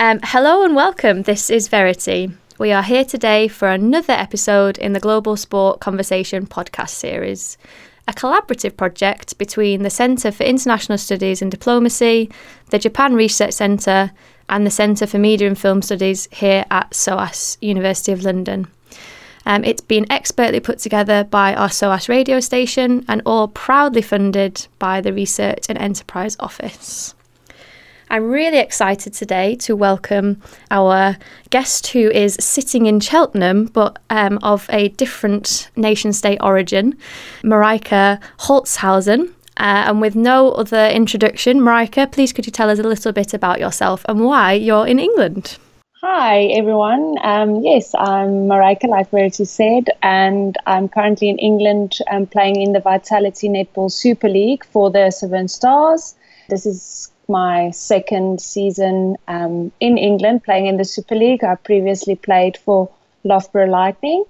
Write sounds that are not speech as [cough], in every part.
Um, hello and welcome. This is Verity. We are here today for another episode in the Global Sport Conversation podcast series, a collaborative project between the Centre for International Studies and Diplomacy, the Japan Research Centre, and the Centre for Media and Film Studies here at SOAS, University of London. Um, it's been expertly put together by our SOAS radio station and all proudly funded by the Research and Enterprise Office. I'm really excited today to welcome our guest who is sitting in Cheltenham but um, of a different nation state origin, Maryka Holtzhausen. Uh, and with no other introduction, Maryka, please could you tell us a little bit about yourself and why you're in England? Hi, everyone. Um, yes, I'm Maryka, like Verity said, and I'm currently in England um, playing in the Vitality Netball Super League for the Severn Stars. This is my second season um, in England playing in the Super League. I previously played for Loughborough Lightning.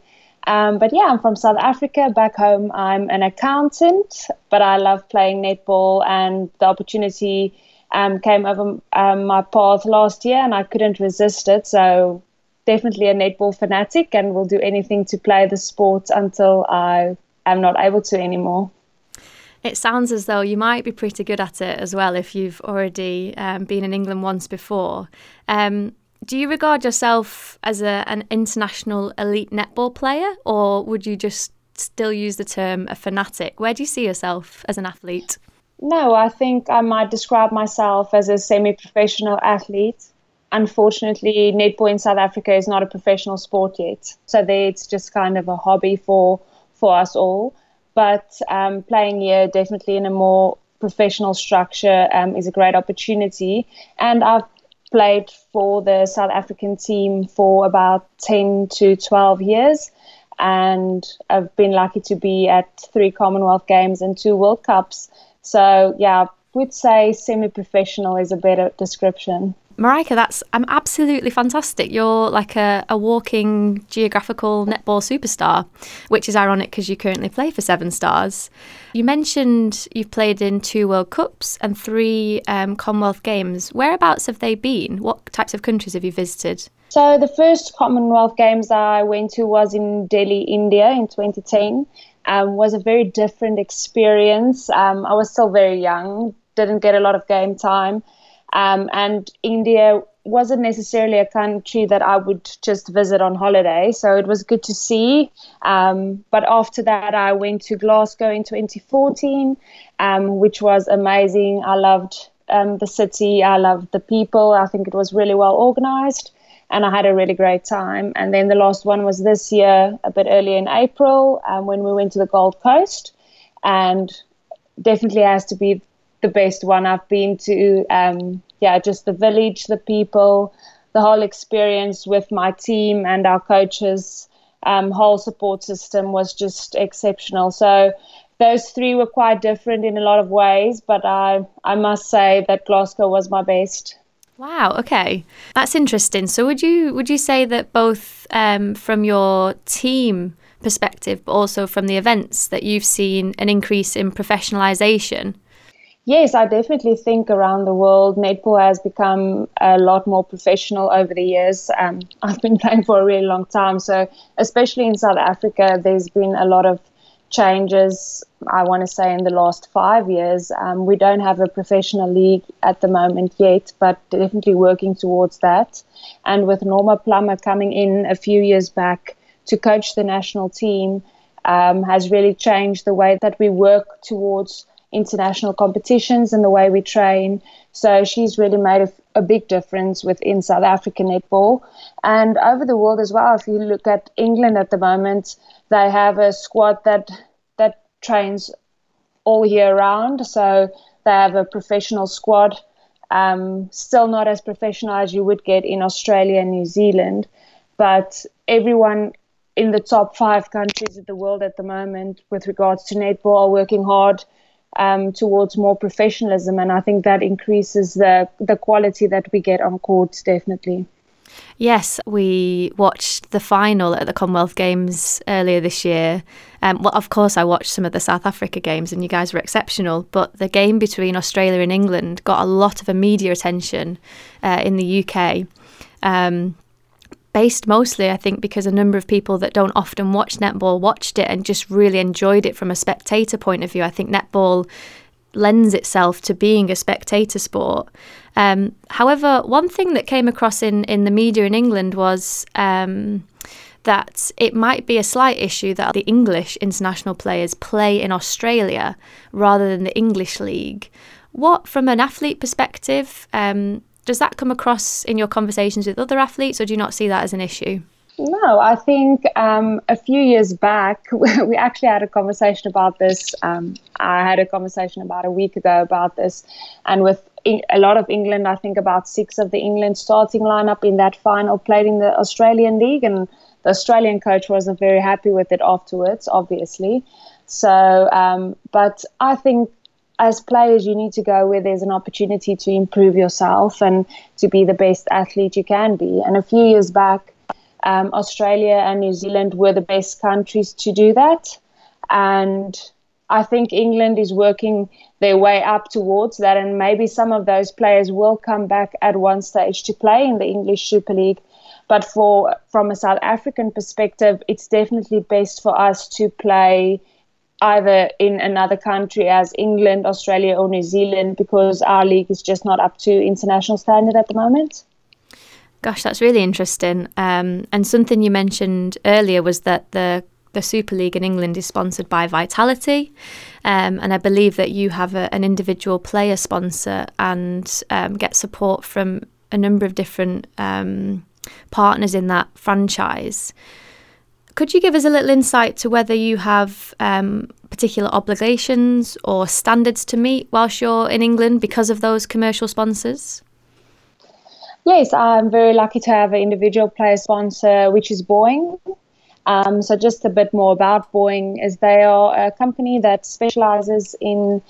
Um, but yeah, I'm from South Africa. Back home, I'm an accountant, but I love playing netball, and the opportunity um, came over um, my path last year, and I couldn't resist it. So, definitely a netball fanatic, and will do anything to play the sport until I am not able to anymore. It sounds as though you might be pretty good at it as well if you've already um, been in England once before. Um, do you regard yourself as a, an international elite netball player, or would you just still use the term a fanatic? Where do you see yourself as an athlete? No, I think I might describe myself as a semi professional athlete. Unfortunately, netball in South Africa is not a professional sport yet. So there it's just kind of a hobby for for us all but um, playing here definitely in a more professional structure um, is a great opportunity. And I've played for the South African team for about 10 to 12 years. And I've been lucky to be at three Commonwealth Games and two World Cups. So, yeah, I would say semi professional is a better description. Maryka, that's I'm absolutely fantastic. You're like a, a walking geographical netball superstar, which is ironic because you currently play for Severn Stars. You mentioned you've played in two World Cups and three um, Commonwealth Games. Whereabouts have they been? What types of countries have you visited? So the first Commonwealth Games I went to was in Delhi, India, in 2010. Um, was a very different experience. Um, I was still very young, didn't get a lot of game time. Um, and India wasn't necessarily a country that I would just visit on holiday. So it was good to see. Um, but after that, I went to Glasgow in 2014, um, which was amazing. I loved um, the city, I loved the people. I think it was really well organized. And I had a really great time. And then the last one was this year, a bit earlier in April, um, when we went to the Gold Coast. And definitely has to be the best one I've been to. Um, yeah, just the village, the people, the whole experience with my team and our coaches, um, whole support system was just exceptional. So those three were quite different in a lot of ways, but I I must say that Glasgow was my best. Wow. Okay, that's interesting. So would you would you say that both um, from your team perspective, but also from the events that you've seen an increase in professionalisation? Yes, I definitely think around the world, netball has become a lot more professional over the years. Um, [laughs] I've been playing for a really long time, so especially in South Africa, there's been a lot of changes. I want to say in the last five years, um, we don't have a professional league at the moment yet, but definitely working towards that. And with Norma Plummer coming in a few years back to coach the national team, um, has really changed the way that we work towards international competitions and the way we train. So she's really made a, a, big difference within South African netball and over the world as well. If you look at England at the moment, they have a squad that that trains all year round. So they have a professional squad. Um, still not as professional as you would get in Australia and New Zealand, but everyone in the top five countries of the world at the moment with regards to netball are working hard um, towards more professionalism, and I think that increases the the quality that we get on courts definitely. Yes, we watched the final at the Commonwealth Games earlier this year. Um, well, of course, I watched some of the South Africa games, and you guys were exceptional. But the game between Australia and England got a lot of media attention uh, in the UK. Um, based mostly, I think, because a number of people that don't often watch netball watched it and just really enjoyed it from a spectator point of view. I think netball lends itself to being a spectator sport. Um, however, one thing that came across in, in the media in England was um, that it might be a slight issue that the English international players play in Australia rather than the English league. What, from an athlete perspective, um, does that come across in your conversations with other athletes, or do you not see that as an issue? No, I think um, a few years back, [laughs] we actually had a conversation about this. Um, I had a conversation about a week ago about this. And with a lot of England, I think about six of the England starting lineup in that final played in the Australian League. And the Australian coach wasn't very happy with it afterwards, obviously. So, um, but I think as players, you need to go where there's an opportunity to improve yourself and to be the best athlete you can be. And a few years back, um, Australia and New Zealand were the best countries to do that. And I think England is working their way up towards that, and maybe some of those players will come back at one stage to play in the English Super League. But for from a South African perspective, it's definitely best for us to play either in another country as England, Australia, or New Zealand because our league is just not up to international standard at the moment. Gosh, that's really interesting. Um, and something you mentioned earlier was that the the Super League in England is sponsored by Vitality, um, and I believe that you have a, an individual player sponsor and um, get support from a number of different um, partners in that franchise. Could you give us a little insight to whether you have um, particular obligations or standards to meet whilst you're in England because of those commercial sponsors? Yes, I'm very lucky to have an individual player sponsor, which is Boeing. Um, so, just a bit more about Boeing is they are a company that specializes in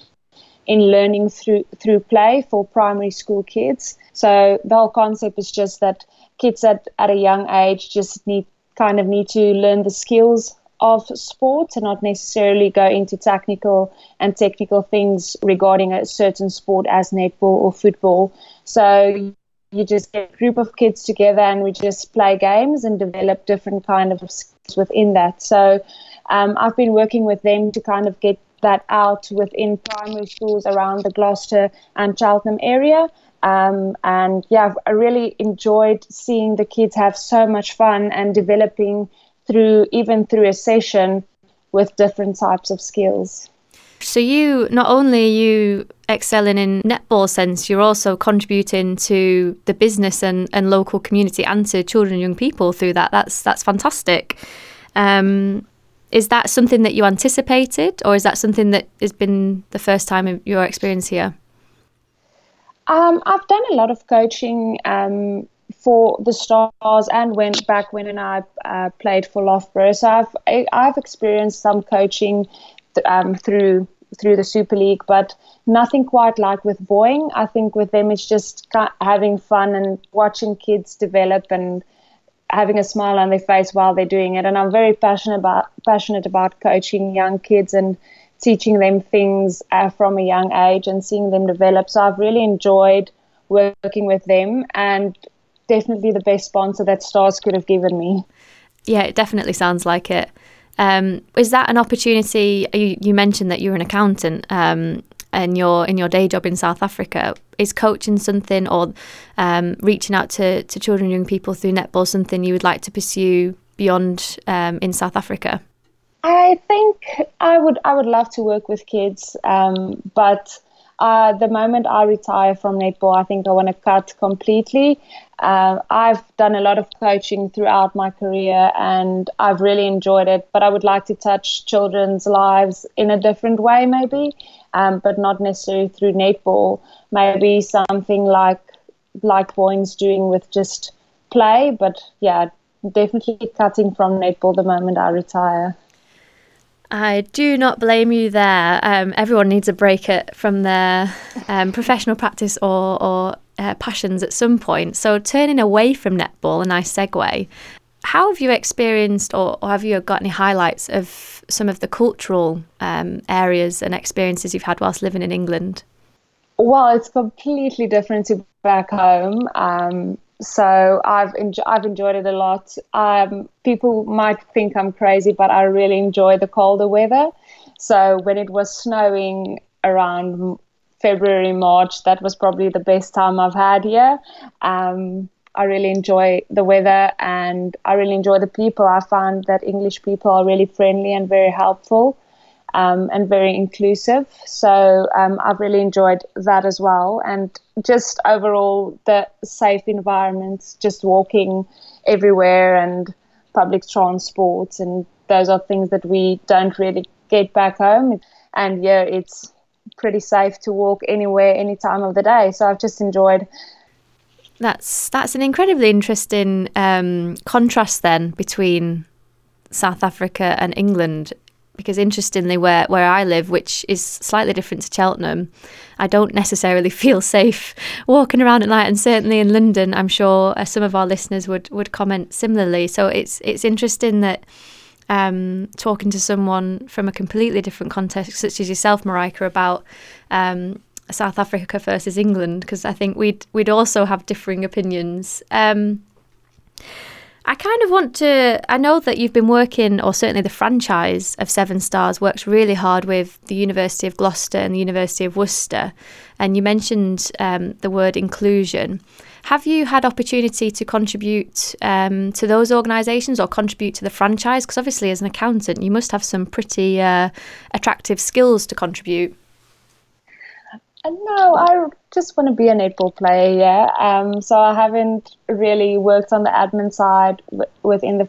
in learning through through play for primary school kids. So the whole concept is just that kids at, at a young age just need kind of need to learn the skills of sport and not necessarily go into technical and technical things regarding a certain sport as netball or football. So you just get a group of kids together and we just play games and develop different kind of skills within that. So um, I've been working with them to kind of get that out within primary schools around the Gloucester and Cheltenham area. Um, and yeah, I really enjoyed seeing the kids have so much fun and developing through even through a session with different types of skills. So you not only you excelling in netball sense, you're also contributing to the business and, and local community and to children and young people through that. That's that's fantastic. Um, is that something that you anticipated, or is that something that has been the first time of your experience here? Um, I've done a lot of coaching um, for the Stars and went back when and I uh, played for Loughborough. So I've I, have i have experienced some coaching th- um, through through the Super League, but nothing quite like with Boeing. I think with them it's just having fun and watching kids develop and having a smile on their face while they're doing it. And I'm very passionate about passionate about coaching young kids and teaching them things uh, from a young age and seeing them develop. So I've really enjoyed working with them and definitely the best sponsor that Stars could have given me. Yeah, it definitely sounds like it. Um, is that an opportunity? You, you, mentioned that you're an accountant um, and you're in your day job in South Africa. Is coaching something or um, reaching out to, to children and young people through netball something you would like to pursue beyond um, in South Africa? I think I would I would love to work with kids, um, but uh, the moment I retire from netball, I think I want to cut completely. Uh, I've done a lot of coaching throughout my career and I've really enjoyed it, but I would like to touch children's lives in a different way, maybe, um, but not necessarily through netball. Maybe something like like Boeing's doing with just play, but yeah, definitely cutting from netball the moment I retire. I do not blame you there. Um, everyone needs a break from their um, professional practice or, or uh, passions at some point. So turning away from netball, a nice segue. How have you experienced, or, or have you got any highlights of some of the cultural um, areas and experiences you've had whilst living in England? Well, it's completely different to back home. Um, so I've enjo- I've enjoyed it a lot. Um, people might think I'm crazy, but I really enjoy the colder weather. So when it was snowing around February, March, that was probably the best time I've had here. Um, I really enjoy the weather and I really enjoy the people. I find that English people are really friendly and very helpful um, and very inclusive. So um, I've really enjoyed that as well. And just overall, the safe environments, just walking everywhere and public transport. And those are things that we don't really get back home. And yeah, it's pretty safe to walk anywhere, any time of the day. So I've just enjoyed that's that's an incredibly interesting um, contrast then between South Africa and England. Because interestingly, where, where I live, which is slightly different to Cheltenham, I don't necessarily [laughs] feel safe walking around at night. And certainly in London, I'm sure uh, some of our listeners would, would comment similarly. So it's it's interesting that um, talking to someone from a completely different context, such as yourself, Maryka, about um, South Africa versus England because I think we'd we'd also have differing opinions. Um, I kind of want to. I know that you've been working, or certainly the franchise of Severn Stars works really hard with the University of Gloucester and the University of Worcester, and you mentioned um, the word inclusion. Have you had opportunity to contribute um, to those organisations or contribute to the franchise? Because obviously, as an accountant, you must have some pretty uh, attractive skills to contribute. No, I just want to be a netball player. Yeah. Um, so I haven't really worked on the admin side w- within the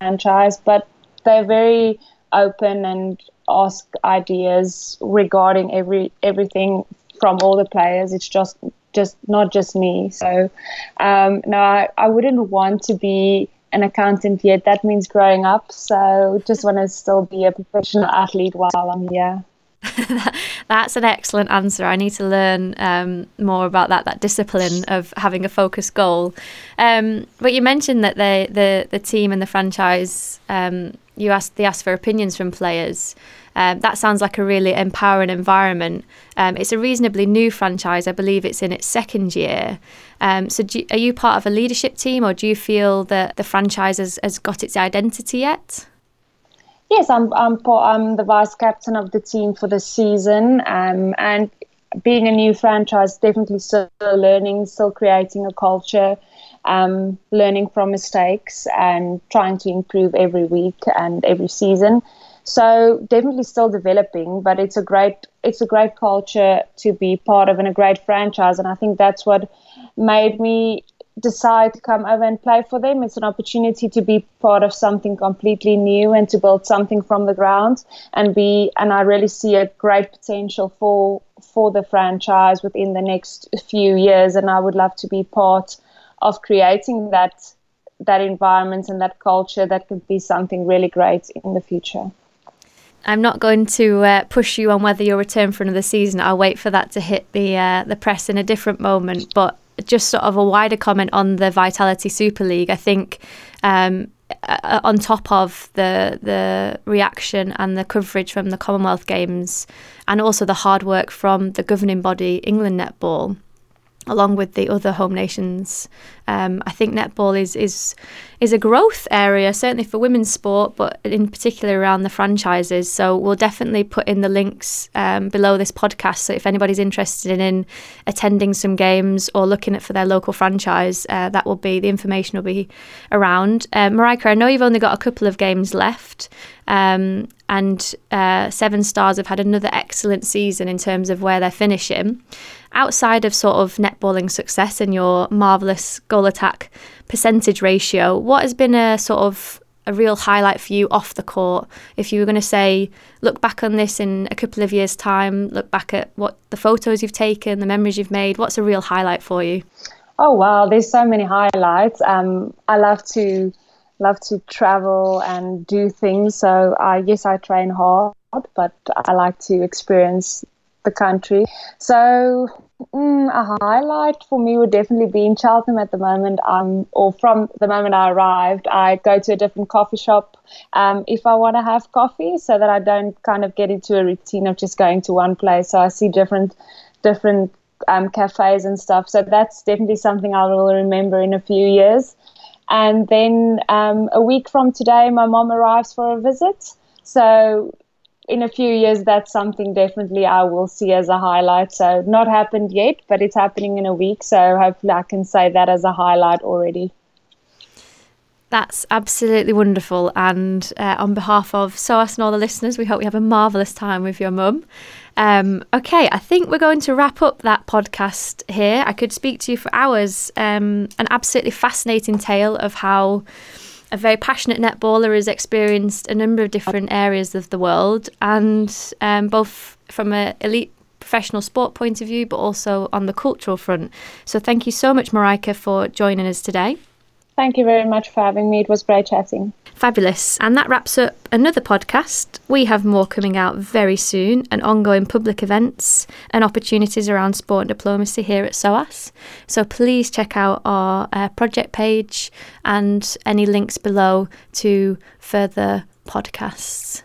franchise, but they're very open and ask ideas regarding every everything from all the players. It's just just not just me. So um, no, I, I wouldn't want to be an accountant yet. That means growing up. So just want to still be a professional athlete while I'm here. [laughs] That's an excellent answer. I need to learn um, more about that that discipline of having a focused goal. Um, but you mentioned that the the the team and the franchise um, you asked they asked for opinions from players. Um, that sounds like a really empowering environment. Um, it's a reasonably new franchise. I believe it's in its second year. Um, so, you, are you part of a leadership team, or do you feel that the franchise has, has got its identity yet? Yes, I'm, I'm, I'm the vice captain of the team for the season. Um, and being a new franchise, definitely still learning, still creating a culture, um, learning from mistakes, and trying to improve every week and every season. So definitely still developing, but it's a great it's a great culture to be part of and a great franchise, and I think that's what made me decide to come over and play for them. It's an opportunity to be part of something completely new and to build something from the ground and be and I really see a great potential for for the franchise within the next few years and I would love to be part of creating that that environment and that culture that could be something really great in the future. I'm not going to uh, push you on whether you'll return for another season. I'll wait for that to hit the uh, the press in a different moment. But just sort of a wider comment on the Vitality Super League, I think um, uh, on top of the the reaction and the coverage from the Commonwealth Games, and also the hard work from the governing body England Netball, along with the other home nations. Um, I think netball is is is a growth area, certainly for women's sport, but in particular around the franchises. So we'll definitely put in the links um, below this podcast. So if anybody's interested in attending some games or looking at for their local franchise, uh, that will be the information will be around. Uh, Maryka, I know you've only got a couple of games left. Um, and uh, Severn Stars have had another excellent season in terms of where they're finishing. Outside of sort of netballing success and your marvellous goal attack percentage ratio, what has been a sort of a real highlight for you off the court? If you were going to say, look back on this in a couple of years' time, look back at what the photos you've taken, the memories you've made, what's a real highlight for you? Oh wow, there's so many highlights. Um, I love to love to travel and do things. So I yes, I train hard, but I like to experience the country. So mm, a highlight for me would definitely be in Cheltenham at the moment. Um, or from the moment I arrived, I go to a different coffee shop um, if I want to have coffee, so that I don't kind of get into a routine of just going to one place. So I see different different um, cafes and stuff. So that's definitely something I will remember in a few years. And then um, a week from today, my mom arrives for a visit. So in a few years, that's something definitely I will see as a highlight. So not happened yet, but it's happening in a week. So hopefully I can say that as a highlight already. That's absolutely wonderful. And uh, on behalf of SOAS and all the listeners, we hope you have a marvellous time with your mum. Um, okay, I think we're going to wrap up that podcast here. I could speak to you for hours. Um, an absolutely fascinating tale of how a very passionate netballer has experienced a number of different areas of the world, and um, both from an elite professional sport point of view, but also on the cultural front. So, thank you so much, Maryka, for joining us today. Thank you very much for having me. It was great chatting. Fabulous. And that wraps up another podcast. We have more coming out very soon and ongoing public events and opportunities around sport and diplomacy here at SOAS. So please check out our uh, project page and any links below to further podcasts.